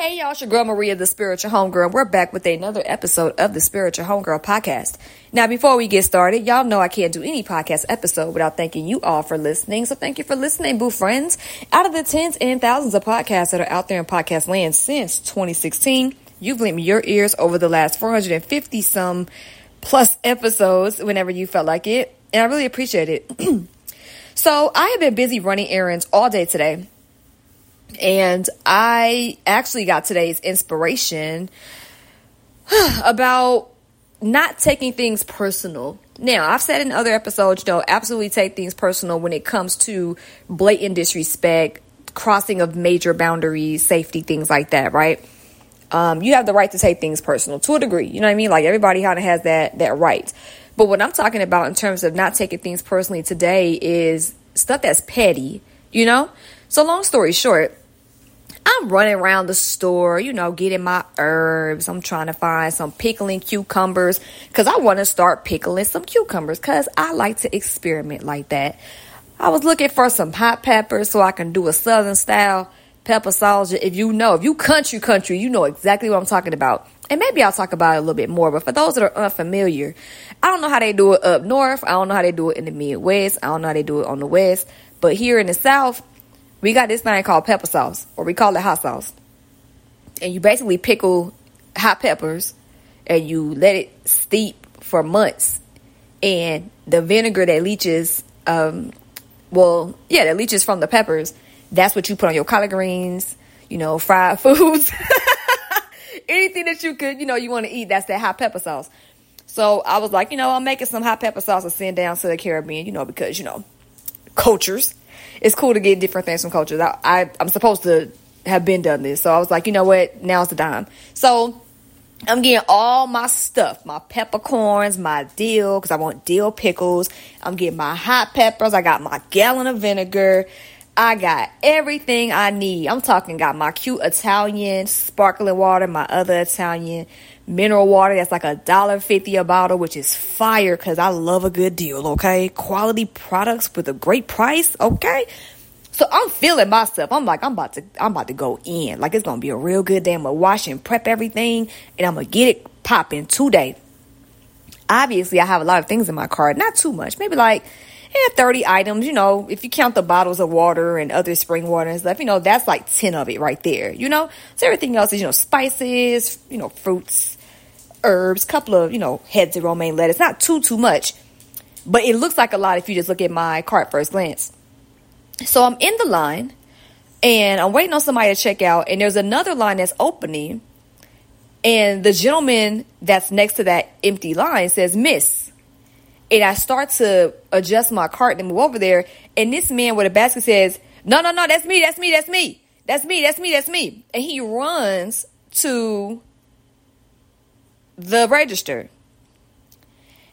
Hey y'all, it's your girl Maria, the spiritual homegirl. We're back with another episode of the Spiritual Homegirl podcast. Now, before we get started, y'all know I can't do any podcast episode without thanking you all for listening. So thank you for listening, boo friends. Out of the tens and thousands of podcasts that are out there in podcast land since 2016, you've lent me your ears over the last 450 some plus episodes whenever you felt like it. And I really appreciate it. so I have been busy running errands all day today and I actually got today's inspiration about not taking things personal. Now, I've said in other episodes, you know, absolutely take things personal when it comes to blatant disrespect, crossing of major boundaries, safety, things like that, right? Um, you have the right to take things personal to a degree. You know what I mean? Like everybody kind of has that that right. But what I'm talking about in terms of not taking things personally today is stuff that's petty, you know? So long story short, I'm running around the store, you know, getting my herbs. I'm trying to find some pickling cucumbers because I want to start pickling some cucumbers because I like to experiment like that. I was looking for some hot peppers so I can do a southern style pepper sauce. If you know, if you country country, you know exactly what I'm talking about. And maybe I'll talk about it a little bit more, but for those that are unfamiliar, I don't know how they do it up north. I don't know how they do it in the Midwest. I don't know how they do it on the West. But here in the South, we got this thing called pepper sauce, or we call it hot sauce. And you basically pickle hot peppers and you let it steep for months. And the vinegar that leaches, um, well, yeah, that leaches from the peppers, that's what you put on your collard greens, you know, fried foods. Anything that you could, you know, you want to eat, that's that hot pepper sauce. So I was like, you know, I'm making some hot pepper sauce to send down to the Caribbean, you know, because, you know, cultures it's cool to get different things from cultures. I, I I'm supposed to have been done this, so I was like, you know what? Now's the time. So I'm getting all my stuff, my peppercorns, my dill, because I want dill pickles. I'm getting my hot peppers. I got my gallon of vinegar. I got everything I need. I'm talking got my cute Italian sparkling water, my other Italian mineral water that's like a dollar fifty a bottle, which is fire because I love a good deal. Okay, quality products with a great price. Okay, so I'm feeling myself. I'm like I'm about to I'm about to go in. Like it's gonna be a real good day. I'm gonna wash and prep everything, and I'm gonna get it popping today. Obviously, I have a lot of things in my cart. Not too much, maybe like. Yeah, 30 items, you know, if you count the bottles of water and other spring water and stuff, you know, that's like 10 of it right there, you know? So everything else is, you know, spices, you know, fruits, herbs, couple of, you know, heads of romaine lettuce. Not too, too much, but it looks like a lot if you just look at my cart first glance. So I'm in the line and I'm waiting on somebody to check out, and there's another line that's opening, and the gentleman that's next to that empty line says, Miss. And I start to adjust my cart and move over there, and this man with a basket says, No, no, no, that's me, that's me, that's me. That's me, that's me, that's me. And he runs to the register.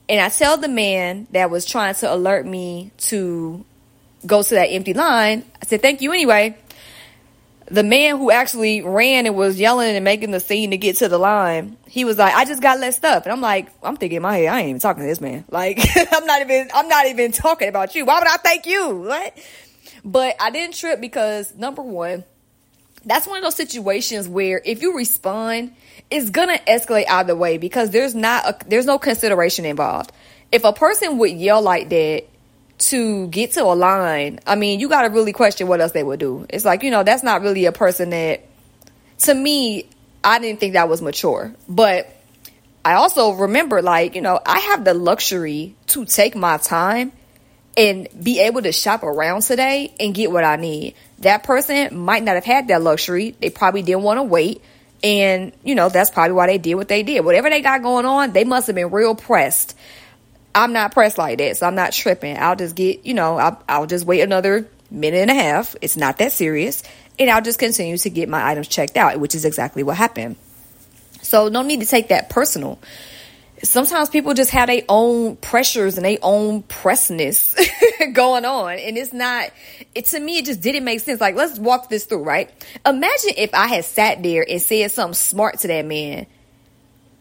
And I tell the man that was trying to alert me to go to that empty line, I said, thank you anyway. The man who actually ran and was yelling and making the scene to get to the line, he was like, I just got less stuff. And I'm like, I'm thinking in my head, I ain't even talking to this man. Like, I'm not even, I'm not even talking about you. Why would I thank you? What? But I didn't trip because number one, that's one of those situations where if you respond it's gonna escalate either way because there's not a, there's no consideration involved. If a person would yell like that to get to a line, I mean, you got to really question what else they would do. It's like you know that's not really a person that, to me, I didn't think that was mature. But I also remember like you know I have the luxury to take my time and be able to shop around today and get what I need. That person might not have had that luxury. They probably didn't want to wait. And, you know, that's probably why they did what they did. Whatever they got going on, they must have been real pressed. I'm not pressed like that, so I'm not tripping. I'll just get, you know, I'll, I'll just wait another minute and a half. It's not that serious. And I'll just continue to get my items checked out, which is exactly what happened. So no need to take that personal sometimes people just have their own pressures and their own pressness going on. And it's not it to me it just didn't make sense. Like let's walk this through right? Imagine if i had sat there and said something smart to that man.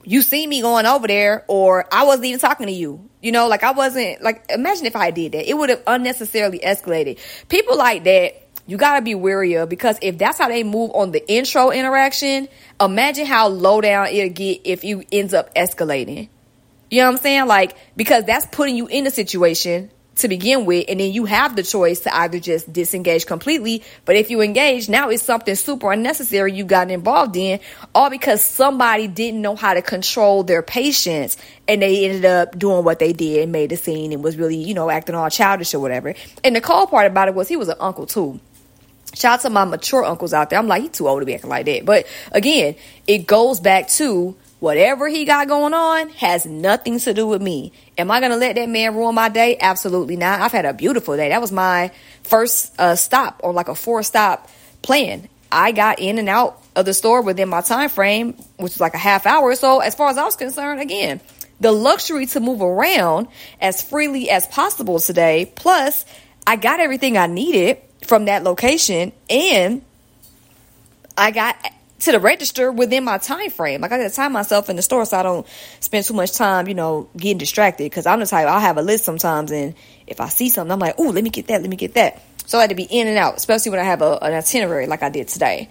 You see me going over there or i wasn't even talking to you. You know like i wasn't like imagine if i did that. It would have unnecessarily escalated. People like that you got to be wary of because if that's how they move on the intro interaction, imagine how low down it'll get if you ends up escalating. You know what I'm saying? Like, because that's putting you in a situation to begin with, and then you have the choice to either just disengage completely. But if you engage, now it's something super unnecessary you got involved in, all because somebody didn't know how to control their patience and they ended up doing what they did and made a scene and was really, you know, acting all childish or whatever. And the cool part about it was he was an uncle too. Shout out to my mature uncles out there. I'm like, he's too old to be acting like that. But again, it goes back to whatever he got going on has nothing to do with me. Am I going to let that man ruin my day? Absolutely not. I've had a beautiful day. That was my first uh, stop on like a four stop plan. I got in and out of the store within my time frame, which was like a half hour. So as far as I was concerned, again, the luxury to move around as freely as possible today. Plus, I got everything I needed from that location and I got to the register within my time frame. Like I got to time myself in the store so I don't spend too much time, you know, getting distracted. Because I'm the type I'll have a list sometimes, and if I see something, I'm like, oh, let me get that, let me get that. So I had to be in and out, especially when I have a, an itinerary like I did today.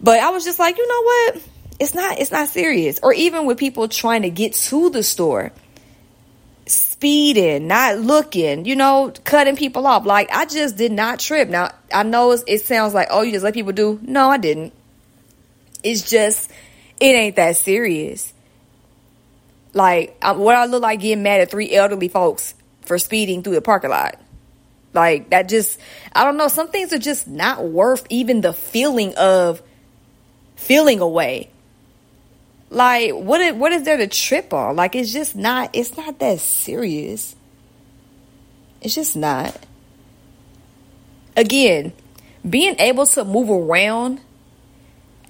But I was just like, you know what? It's not it's not serious. Or even with people trying to get to the store, speeding, not looking, you know, cutting people off. Like I just did not trip. Now I know it sounds like, oh, you just let people do. No, I didn't. It's just, it ain't that serious. Like, what I look like getting mad at three elderly folks for speeding through the parking lot. Like, that just, I don't know. Some things are just not worth even the feeling of feeling away. Like, what, what is there to trip on? Like, it's just not, it's not that serious. It's just not. Again, being able to move around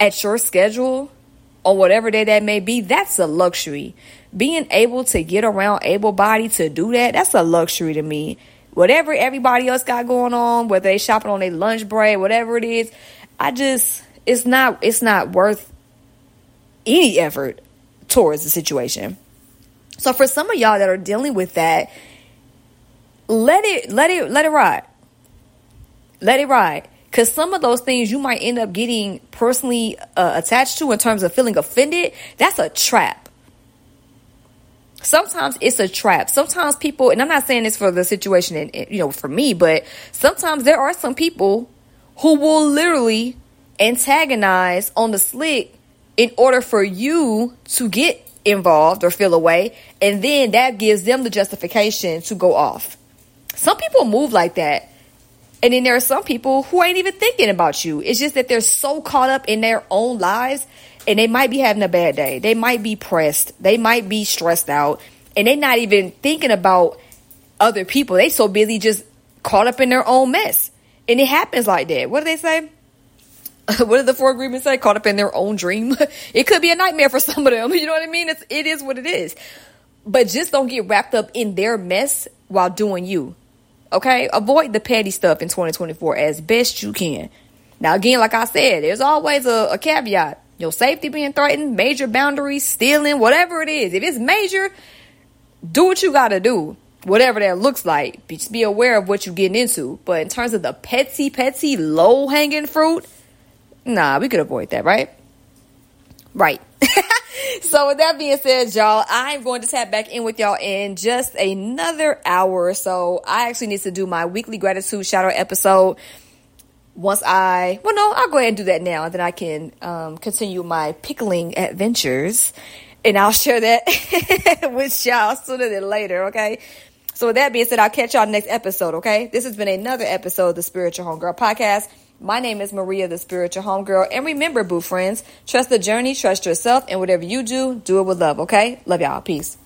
at your schedule or whatever day that may be, that's a luxury. Being able to get around able body to do that, that's a luxury to me. Whatever everybody else got going on, whether they shopping on their lunch break, whatever it is, I just it's not it's not worth any effort towards the situation. So for some of y'all that are dealing with that, let it let it let it ride. Let it ride. Because some of those things you might end up getting personally uh, attached to in terms of feeling offended, that's a trap. Sometimes it's a trap. Sometimes people, and I'm not saying this for the situation, and you know, for me, but sometimes there are some people who will literally antagonize on the slick in order for you to get involved or feel away. And then that gives them the justification to go off. Some people move like that. And then there are some people who ain't even thinking about you. It's just that they're so caught up in their own lives and they might be having a bad day. They might be pressed. They might be stressed out and they're not even thinking about other people. They so busy just caught up in their own mess. And it happens like that. What do they say? what did the four agreements say? Caught up in their own dream. it could be a nightmare for some of them. You know what I mean? It's, it is what it is. But just don't get wrapped up in their mess while doing you. Okay? Avoid the petty stuff in 2024 as best you can. Now, again, like I said, there's always a, a caveat. Your safety being threatened, major boundaries, stealing, whatever it is. If it's major, do what you got to do. Whatever that looks like. Just be aware of what you're getting into. But in terms of the petty, petty, low hanging fruit, nah, we could avoid that, right? Right. so with that being said, y'all, I'm going to tap back in with y'all in just another hour or so. I actually need to do my weekly gratitude shout out episode. Once I, well, no, I'll go ahead and do that now, and then I can um, continue my pickling adventures, and I'll share that with y'all sooner than later. Okay. So with that being said, I'll catch y'all next episode. Okay. This has been another episode of the Spiritual Homegirl Podcast. My name is Maria, the spiritual homegirl. And remember, boo friends, trust the journey, trust yourself, and whatever you do, do it with love, okay? Love y'all. Peace.